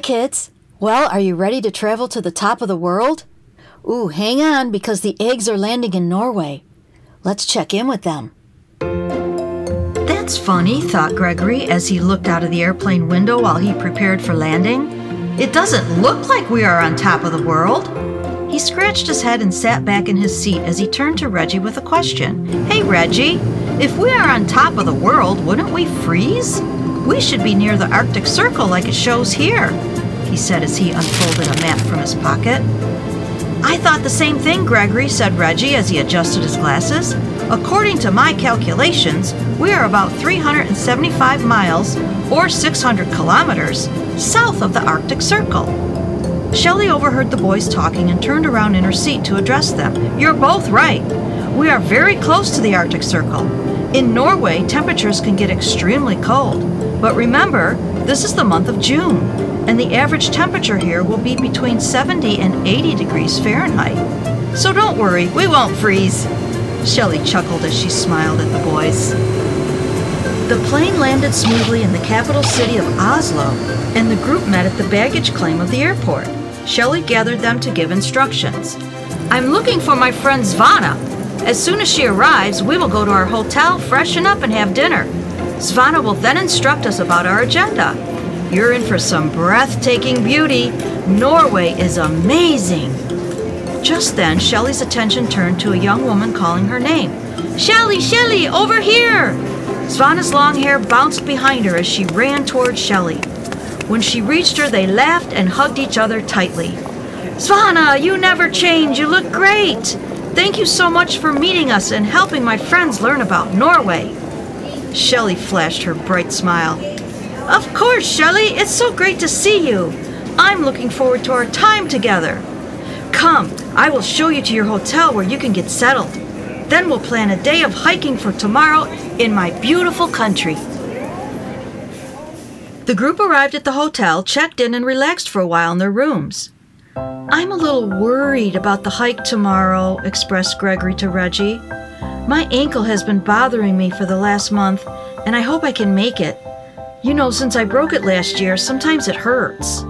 kids. Well, are you ready to travel to the top of the world? Ooh, hang on because the eggs are landing in Norway. Let's check in with them. That's funny, thought Gregory as he looked out of the airplane window while he prepared for landing. It doesn't look like we are on top of the world. He scratched his head and sat back in his seat as he turned to Reggie with a question. Hey, Reggie, if we are on top of the world, wouldn't we freeze? We should be near the Arctic Circle like it shows here, he said as he unfolded a map from his pocket. I thought the same thing, Gregory, said Reggie as he adjusted his glasses. According to my calculations, we are about 375 miles, or 600 kilometers, south of the Arctic Circle. Shelley overheard the boys talking and turned around in her seat to address them. You're both right. We are very close to the Arctic Circle. In Norway, temperatures can get extremely cold. But remember, this is the month of June, and the average temperature here will be between 70 and 80 degrees Fahrenheit. So don't worry, we won't freeze. Shelley chuckled as she smiled at the boys. The plane landed smoothly in the capital city of Oslo, and the group met at the baggage claim of the airport. Shelley gathered them to give instructions. I'm looking for my friend Svana. As soon as she arrives, we will go to our hotel, freshen up, and have dinner. Svana will then instruct us about our agenda. You're in for some breathtaking beauty. Norway is amazing. Just then, Shelley's attention turned to a young woman calling her name. Shelley, Shelley, over here! Svana's long hair bounced behind her as she ran toward Shelley. When she reached her, they laughed and hugged each other tightly. Svana, you never change. You look great. Thank you so much for meeting us and helping my friends learn about Norway. Shelley flashed her bright smile. Of course, Shelley. It's so great to see you. I'm looking forward to our time together. Come, I will show you to your hotel where you can get settled. Then we'll plan a day of hiking for tomorrow in my beautiful country. The group arrived at the hotel, checked in, and relaxed for a while in their rooms. I'm a little worried about the hike tomorrow, expressed Gregory to Reggie. My ankle has been bothering me for the last month, and I hope I can make it. You know, since I broke it last year, sometimes it hurts.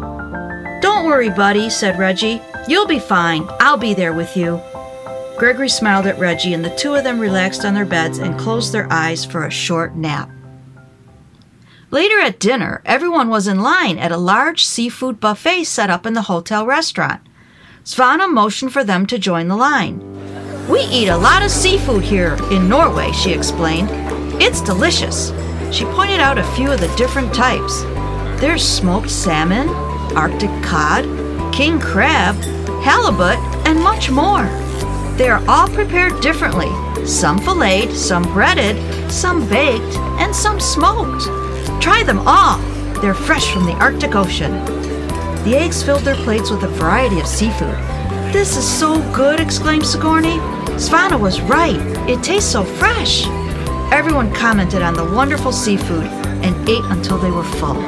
Don't worry, buddy, said Reggie. You'll be fine. I'll be there with you. Gregory smiled at Reggie, and the two of them relaxed on their beds and closed their eyes for a short nap. Later at dinner, everyone was in line at a large seafood buffet set up in the hotel restaurant. Svana motioned for them to join the line. We eat a lot of seafood here in Norway, she explained. It's delicious. She pointed out a few of the different types. There's smoked salmon, Arctic cod, king crab, halibut, and much more. They are all prepared differently some filleted, some breaded, some baked, and some smoked. Try them all. They're fresh from the Arctic Ocean. The eggs filled their plates with a variety of seafood. This is so good, exclaimed Sigourney. Svana was right. It tastes so fresh. Everyone commented on the wonderful seafood and ate until they were full.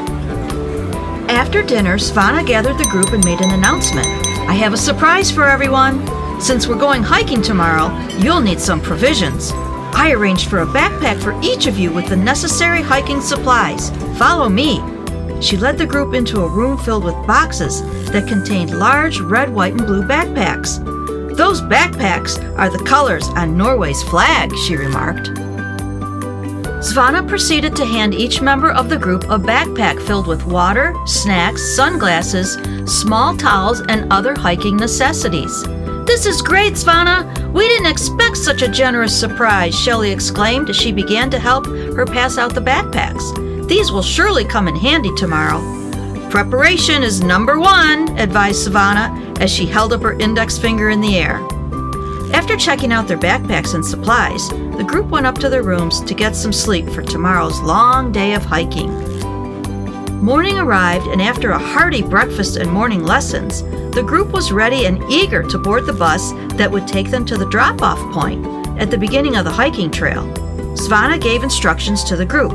After dinner, Svana gathered the group and made an announcement. I have a surprise for everyone. Since we're going hiking tomorrow, you'll need some provisions. I arranged for a backpack for each of you with the necessary hiking supplies. Follow me. She led the group into a room filled with boxes that contained large red, white, and blue backpacks. Those backpacks are the colors on Norway's flag, she remarked. Svana proceeded to hand each member of the group a backpack filled with water, snacks, sunglasses, small towels, and other hiking necessities. This is great, Svana! We didn't expect such a generous surprise, Shelley exclaimed as she began to help her pass out the backpacks. These will surely come in handy tomorrow. Preparation is number one, advised Svana as she held up her index finger in the air. After checking out their backpacks and supplies, the group went up to their rooms to get some sleep for tomorrow's long day of hiking. Morning arrived, and after a hearty breakfast and morning lessons, the group was ready and eager to board the bus that would take them to the drop off point at the beginning of the hiking trail. Svana gave instructions to the group.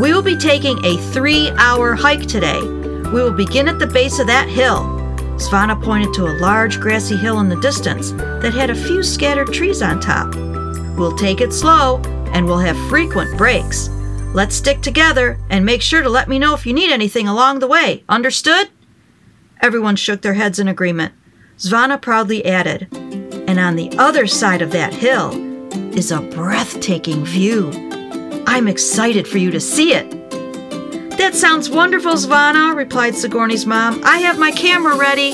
We will be taking a three hour hike today. We will begin at the base of that hill. Svana pointed to a large grassy hill in the distance that had a few scattered trees on top. We'll take it slow and we'll have frequent breaks. Let's stick together and make sure to let me know if you need anything along the way. Understood? Everyone shook their heads in agreement. Svana proudly added, And on the other side of that hill is a breathtaking view. I'm excited for you to see it. That sounds wonderful, Svana, replied Sigourney's mom. I have my camera ready.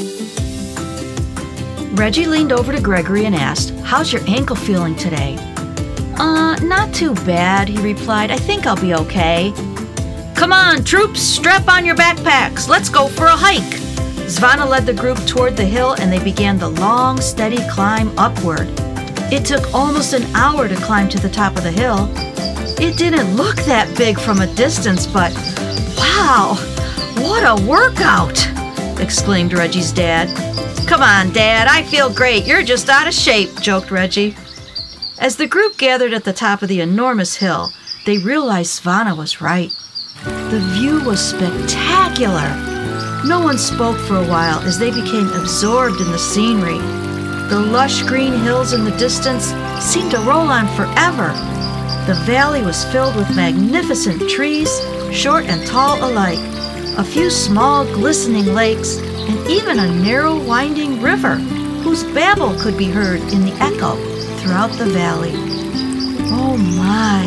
Reggie leaned over to Gregory and asked, How's your ankle feeling today? Uh, not too bad, he replied. I think I'll be okay. Come on, troops, strap on your backpacks. Let's go for a hike. Svana led the group toward the hill and they began the long, steady climb upward. It took almost an hour to climb to the top of the hill. It didn't look that big from a distance, but wow, what a workout! exclaimed Reggie's dad. Come on, Dad, I feel great. You're just out of shape, joked Reggie. As the group gathered at the top of the enormous hill, they realized Svana was right. The view was spectacular. No one spoke for a while as they became absorbed in the scenery. Lush green hills in the distance seemed to roll on forever. The valley was filled with magnificent trees, short and tall alike, a few small glistening lakes, and even a narrow winding river whose babble could be heard in the echo throughout the valley. Oh my,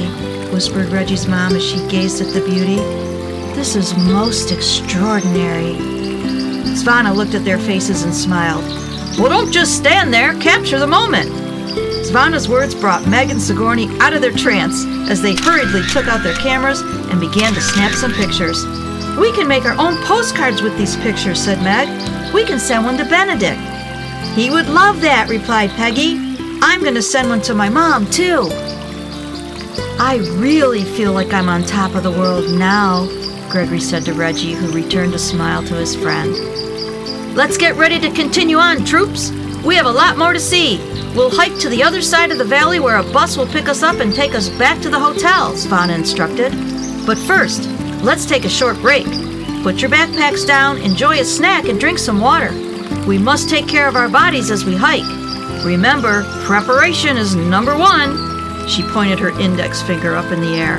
whispered Reggie's mom as she gazed at the beauty. This is most extraordinary. Svana looked at their faces and smiled. Well, don't just stand there, capture the moment. Svana's words brought Meg and Sigourney out of their trance as they hurriedly took out their cameras and began to snap some pictures. We can make our own postcards with these pictures, said Meg. We can send one to Benedict. He would love that, replied Peggy. I'm going to send one to my mom, too. I really feel like I'm on top of the world now, Gregory said to Reggie, who returned a smile to his friend. Let's get ready to continue on, troops. We have a lot more to see. We'll hike to the other side of the valley where a bus will pick us up and take us back to the hotel, Svana instructed. But first, let's take a short break. Put your backpacks down, enjoy a snack, and drink some water. We must take care of our bodies as we hike. Remember, preparation is number one. She pointed her index finger up in the air.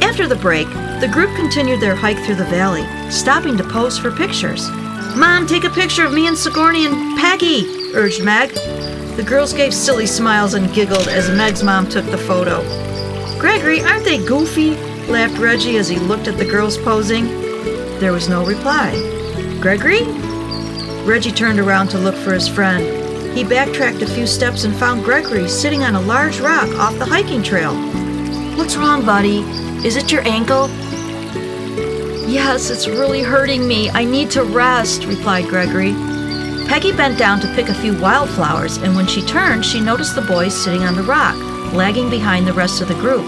After the break, the group continued their hike through the valley, stopping to pose for pictures. Mom, take a picture of me and Sigourney and Peggy, urged Meg. The girls gave silly smiles and giggled as Meg's mom took the photo. Gregory, aren't they goofy? laughed Reggie as he looked at the girls posing. There was no reply. Gregory? Reggie turned around to look for his friend. He backtracked a few steps and found Gregory sitting on a large rock off the hiking trail. What's wrong, buddy? Is it your ankle? Yes, it's really hurting me. I need to rest, replied Gregory. Peggy bent down to pick a few wildflowers, and when she turned, she noticed the boys sitting on the rock, lagging behind the rest of the group.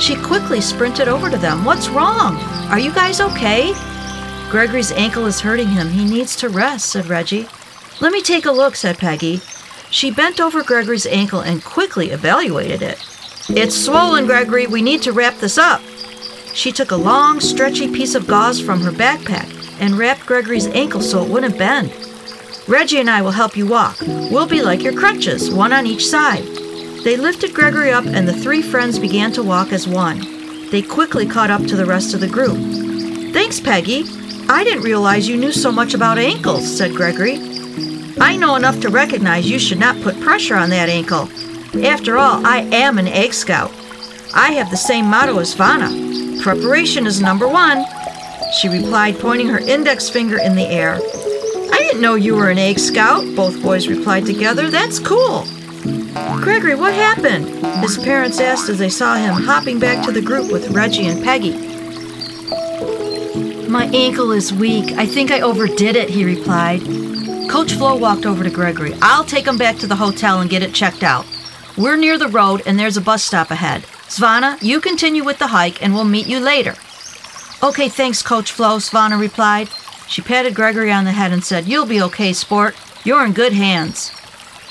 She quickly sprinted over to them. What's wrong? Are you guys okay? Gregory's ankle is hurting him. He needs to rest, said Reggie. Let me take a look, said Peggy. She bent over Gregory's ankle and quickly evaluated it. It's swollen, Gregory. We need to wrap this up. She took a long, stretchy piece of gauze from her backpack and wrapped Gregory's ankle so it wouldn't bend. Reggie and I will help you walk. We'll be like your crutches, one on each side. They lifted Gregory up, and the three friends began to walk as one. They quickly caught up to the rest of the group. Thanks, Peggy. I didn't realize you knew so much about ankles, said Gregory. I know enough to recognize you should not put pressure on that ankle. After all, I am an egg scout. I have the same motto as Svana preparation is number one, she replied, pointing her index finger in the air. I didn't know you were an egg scout, both boys replied together. That's cool. Gregory, what happened? His parents asked as they saw him hopping back to the group with Reggie and Peggy. My ankle is weak. I think I overdid it, he replied. Coach Flo walked over to Gregory. I'll take him back to the hotel and get it checked out. We're near the road and there's a bus stop ahead. Svana, you continue with the hike and we'll meet you later. Okay, thanks, Coach Flo, Svana replied. She patted Gregory on the head and said, You'll be okay, sport. You're in good hands.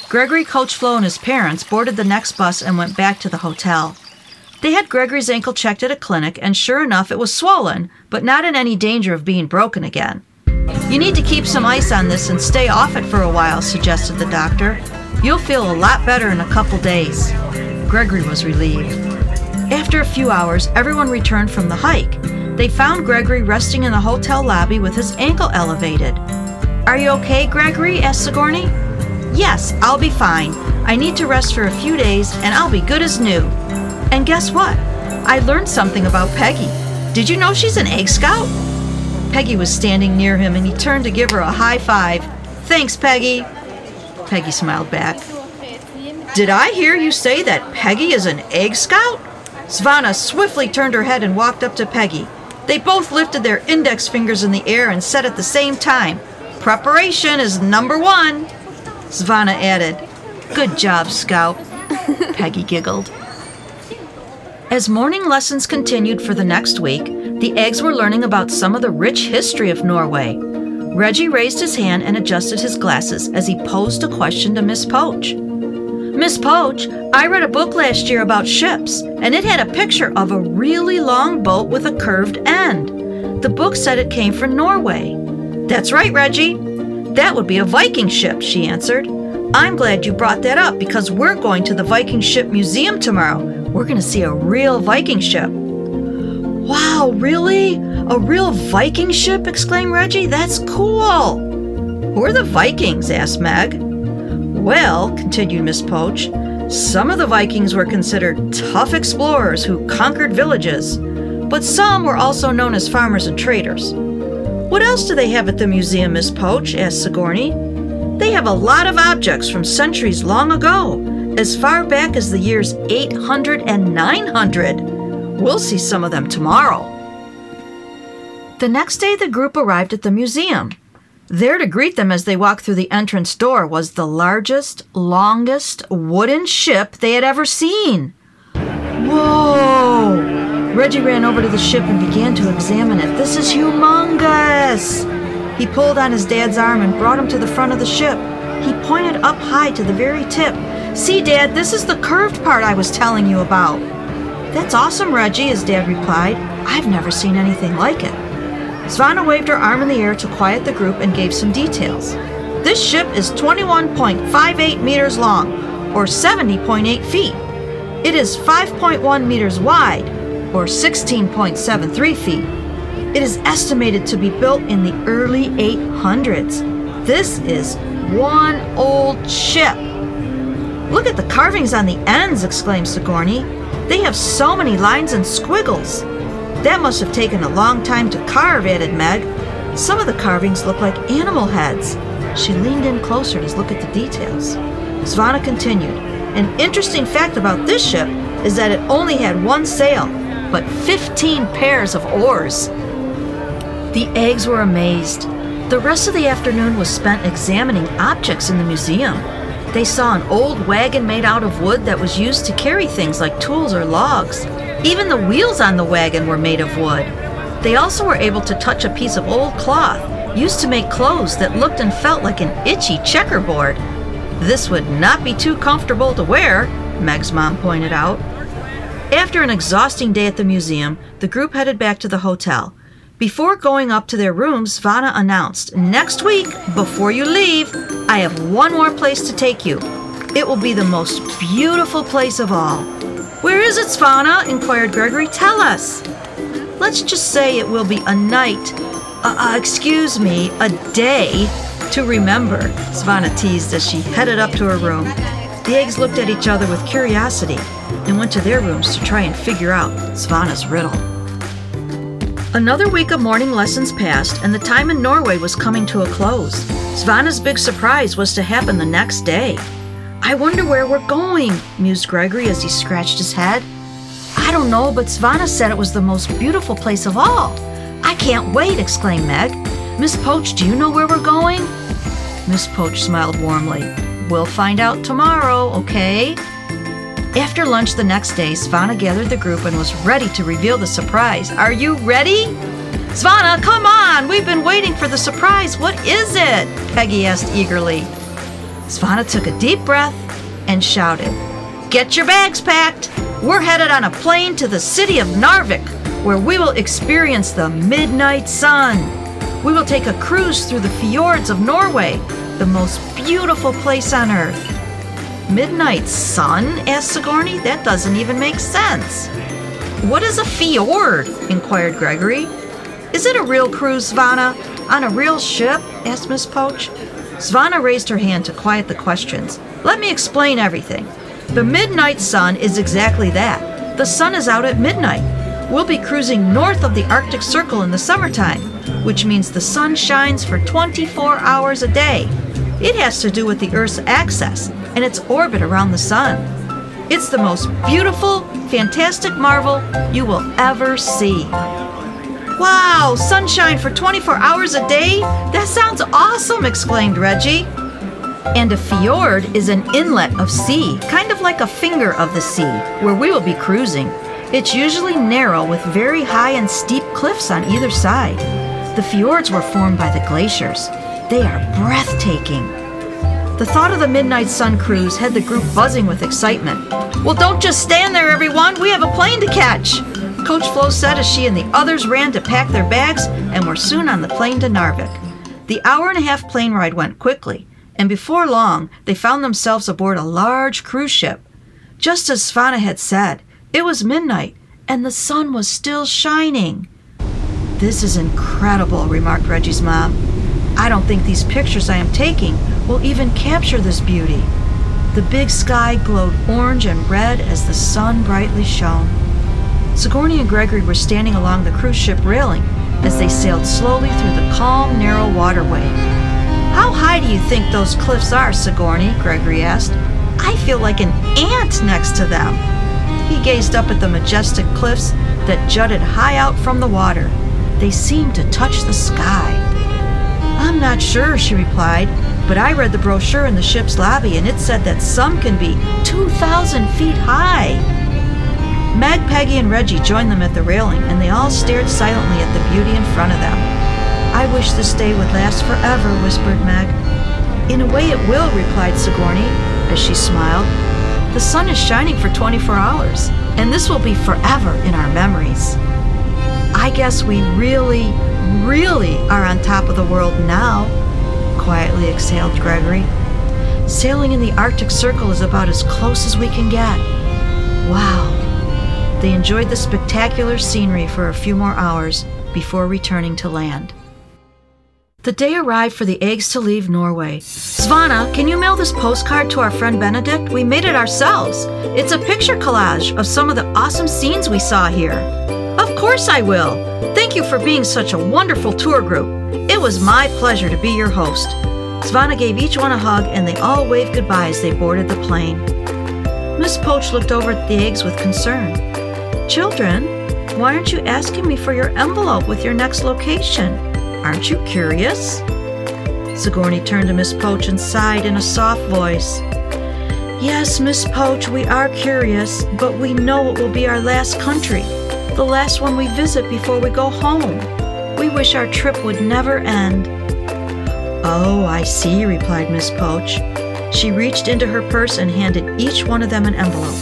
Gregory, Coach Flo, and his parents boarded the next bus and went back to the hotel. They had Gregory's ankle checked at a clinic, and sure enough, it was swollen, but not in any danger of being broken again. You need to keep some ice on this and stay off it for a while, suggested the doctor. You'll feel a lot better in a couple days. Gregory was relieved. After a few hours, everyone returned from the hike. they found Gregory resting in the hotel lobby with his ankle elevated. Are you okay, Gregory? asked Sigourney. Yes, I'll be fine. I need to rest for a few days and I'll be good as new. And guess what? I learned something about Peggy. Did you know she's an egg scout? Peggy was standing near him and he turned to give her a high five. Thanks, Peggy. Peggy smiled back. Did I hear you say that Peggy is an egg scout? Svana swiftly turned her head and walked up to Peggy. They both lifted their index fingers in the air and said at the same time, Preparation is number one. Svana added, Good job, Scout. Peggy giggled. As morning lessons continued for the next week, the eggs were learning about some of the rich history of Norway. Reggie raised his hand and adjusted his glasses as he posed a question to Miss Poach. Miss Poach, I read a book last year about ships, and it had a picture of a really long boat with a curved end. The book said it came from Norway. That's right, Reggie. That would be a Viking ship, she answered. I'm glad you brought that up because we're going to the Viking Ship Museum tomorrow. We're going to see a real Viking ship. Wow, really? A real Viking ship? exclaimed Reggie. That's cool. Who are the Vikings? asked Meg. Well, continued Miss Poach, some of the Vikings were considered tough explorers who conquered villages, but some were also known as farmers and traders. What else do they have at the museum, Miss Poach? asked Sigourney. They have a lot of objects from centuries long ago, as far back as the years 800 and 900. We'll see some of them tomorrow. The next day, the group arrived at the museum. There to greet them as they walked through the entrance door was the largest, longest wooden ship they had ever seen. Whoa! Reggie ran over to the ship and began to examine it. This is humongous! He pulled on his dad's arm and brought him to the front of the ship. He pointed up high to the very tip. See, Dad, this is the curved part I was telling you about. That's awesome, Reggie, his dad replied. I've never seen anything like it. Svana waved her arm in the air to quiet the group and gave some details. This ship is 21.58 meters long, or 70.8 feet. It is 5.1 meters wide, or 16.73 feet. It is estimated to be built in the early 800s. This is one old ship. Look at the carvings on the ends, exclaimed Sigourney. They have so many lines and squiggles. That must have taken a long time to carve, added Meg. Some of the carvings look like animal heads. She leaned in closer to look at the details. Svana continued. An interesting fact about this ship is that it only had one sail, but 15 pairs of oars. The eggs were amazed. The rest of the afternoon was spent examining objects in the museum. They saw an old wagon made out of wood that was used to carry things like tools or logs. Even the wheels on the wagon were made of wood. They also were able to touch a piece of old cloth used to make clothes that looked and felt like an itchy checkerboard. This would not be too comfortable to wear, Meg's mom pointed out. After an exhausting day at the museum, the group headed back to the hotel. Before going up to their rooms, Svana announced, Next week, before you leave, I have one more place to take you. It will be the most beautiful place of all. Where is it, Svana? inquired Gregory. Tell us. Let's just say it will be a night, uh, uh, excuse me, a day to remember, Svana teased as she headed up to her room. The eggs looked at each other with curiosity and went to their rooms to try and figure out Svana's riddle. Another week of morning lessons passed, and the time in Norway was coming to a close. Svana's big surprise was to happen the next day. I wonder where we're going, mused Gregory as he scratched his head. I don't know, but Svana said it was the most beautiful place of all. I can't wait, exclaimed Meg. Miss Poach, do you know where we're going? Miss Poach smiled warmly. We'll find out tomorrow, okay? After lunch the next day, Svana gathered the group and was ready to reveal the surprise. Are you ready? Svana, come on! We've been waiting for the surprise. What is it? Peggy asked eagerly. Svana took a deep breath and shouted, Get your bags packed! We're headed on a plane to the city of Narvik, where we will experience the midnight sun. We will take a cruise through the fjords of Norway, the most beautiful place on earth. Midnight sun? asked Sigourney. That doesn't even make sense. What is a fjord? inquired Gregory. Is it a real cruise, Svana? On a real ship? asked Miss Poach. Svana raised her hand to quiet the questions. Let me explain everything. The midnight sun is exactly that. The sun is out at midnight. We'll be cruising north of the Arctic Circle in the summertime, which means the sun shines for 24 hours a day. It has to do with the Earth's axis and its orbit around the sun. It's the most beautiful, fantastic marvel you will ever see. Wow, sunshine for 24 hours a day? That sounds awesome, exclaimed Reggie. And a fjord is an inlet of sea, kind of like a finger of the sea, where we will be cruising. It's usually narrow with very high and steep cliffs on either side. The fjords were formed by the glaciers. They are breathtaking. The thought of the Midnight Sun cruise had the group buzzing with excitement. Well, don't just stand there, everyone. We have a plane to catch. Coach Flo said as she and the others ran to pack their bags and were soon on the plane to Narvik. The hour and a half plane ride went quickly, and before long they found themselves aboard a large cruise ship. Just as Svana had said, it was midnight and the sun was still shining. This is incredible, remarked Reggie's mom. I don't think these pictures I am taking will even capture this beauty. The big sky glowed orange and red as the sun brightly shone. Sigourney and Gregory were standing along the cruise ship railing as they sailed slowly through the calm, narrow waterway. How high do you think those cliffs are, Sigourney? Gregory asked. I feel like an ant next to them. He gazed up at the majestic cliffs that jutted high out from the water. They seemed to touch the sky. I'm not sure, she replied, but I read the brochure in the ship's lobby and it said that some can be 2,000 feet high. Meg, Peggy, and Reggie joined them at the railing, and they all stared silently at the beauty in front of them. I wish this day would last forever, whispered Meg. In a way it will, replied Sigourney, as she smiled. The sun is shining for 24 hours, and this will be forever in our memories. I guess we really, really are on top of the world now, quietly exhaled Gregory. Sailing in the Arctic Circle is about as close as we can get. Wow. They enjoyed the spectacular scenery for a few more hours before returning to land. The day arrived for the eggs to leave Norway. Svana, can you mail this postcard to our friend Benedict? We made it ourselves. It's a picture collage of some of the awesome scenes we saw here. Of course I will. Thank you for being such a wonderful tour group. It was my pleasure to be your host. Svana gave each one a hug and they all waved goodbye as they boarded the plane. Miss Poach looked over at the eggs with concern. Children, why aren't you asking me for your envelope with your next location? Aren't you curious? Sigourney turned to Miss Poach and sighed in a soft voice. Yes, Miss Poach, we are curious, but we know it will be our last country, the last one we visit before we go home. We wish our trip would never end. Oh, I see, replied Miss Poach. She reached into her purse and handed each one of them an envelope.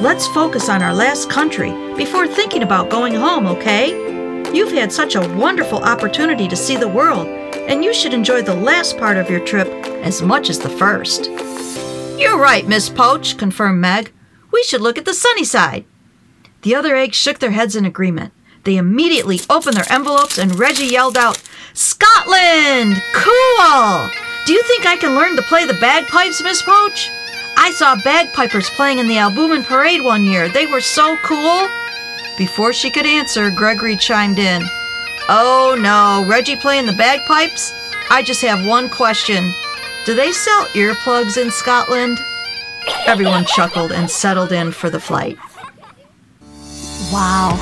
Let's focus on our last country before thinking about going home, okay? You've had such a wonderful opportunity to see the world, and you should enjoy the last part of your trip as much as the first. You're right, Miss Poach, confirmed Meg. We should look at the sunny side. The other eggs shook their heads in agreement. They immediately opened their envelopes, and Reggie yelled out, Scotland! Cool! Do you think I can learn to play the bagpipes, Miss Poach? I saw bagpipers playing in the Albumen Parade one year. They were so cool. Before she could answer, Gregory chimed in. Oh no, Reggie playing the bagpipes? I just have one question. Do they sell earplugs in Scotland? Everyone chuckled and settled in for the flight. Wow,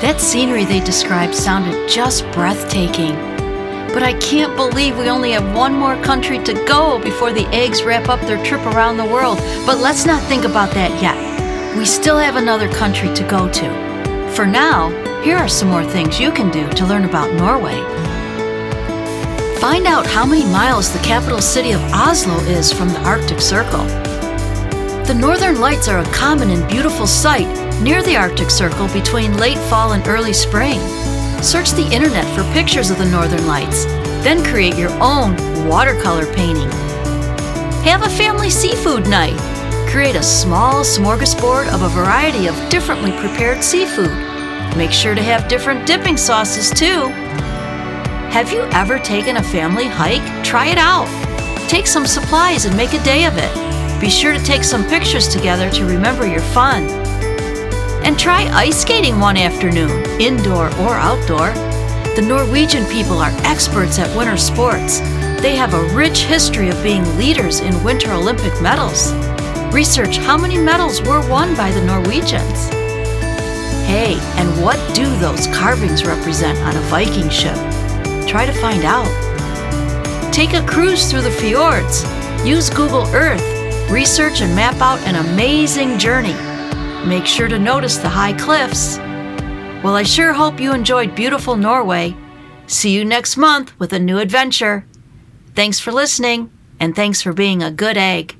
that scenery they described sounded just breathtaking. But I can't believe we only have one more country to go before the eggs wrap up their trip around the world. But let's not think about that yet. We still have another country to go to. For now, here are some more things you can do to learn about Norway. Find out how many miles the capital city of Oslo is from the Arctic Circle. The Northern Lights are a common and beautiful sight near the Arctic Circle between late fall and early spring. Search the internet for pictures of the Northern Lights, then create your own watercolor painting. Have a family seafood night. Create a small smorgasbord of a variety of differently prepared seafood Make sure to have different dipping sauces too. Have you ever taken a family hike? Try it out. Take some supplies and make a day of it. Be sure to take some pictures together to remember your fun. And try ice skating one afternoon, indoor or outdoor. The Norwegian people are experts at winter sports. They have a rich history of being leaders in Winter Olympic medals. Research how many medals were won by the Norwegians. Hey, and what do those carvings represent on a Viking ship? Try to find out. Take a cruise through the fjords. Use Google Earth. Research and map out an amazing journey. Make sure to notice the high cliffs. Well, I sure hope you enjoyed beautiful Norway. See you next month with a new adventure. Thanks for listening, and thanks for being a good egg.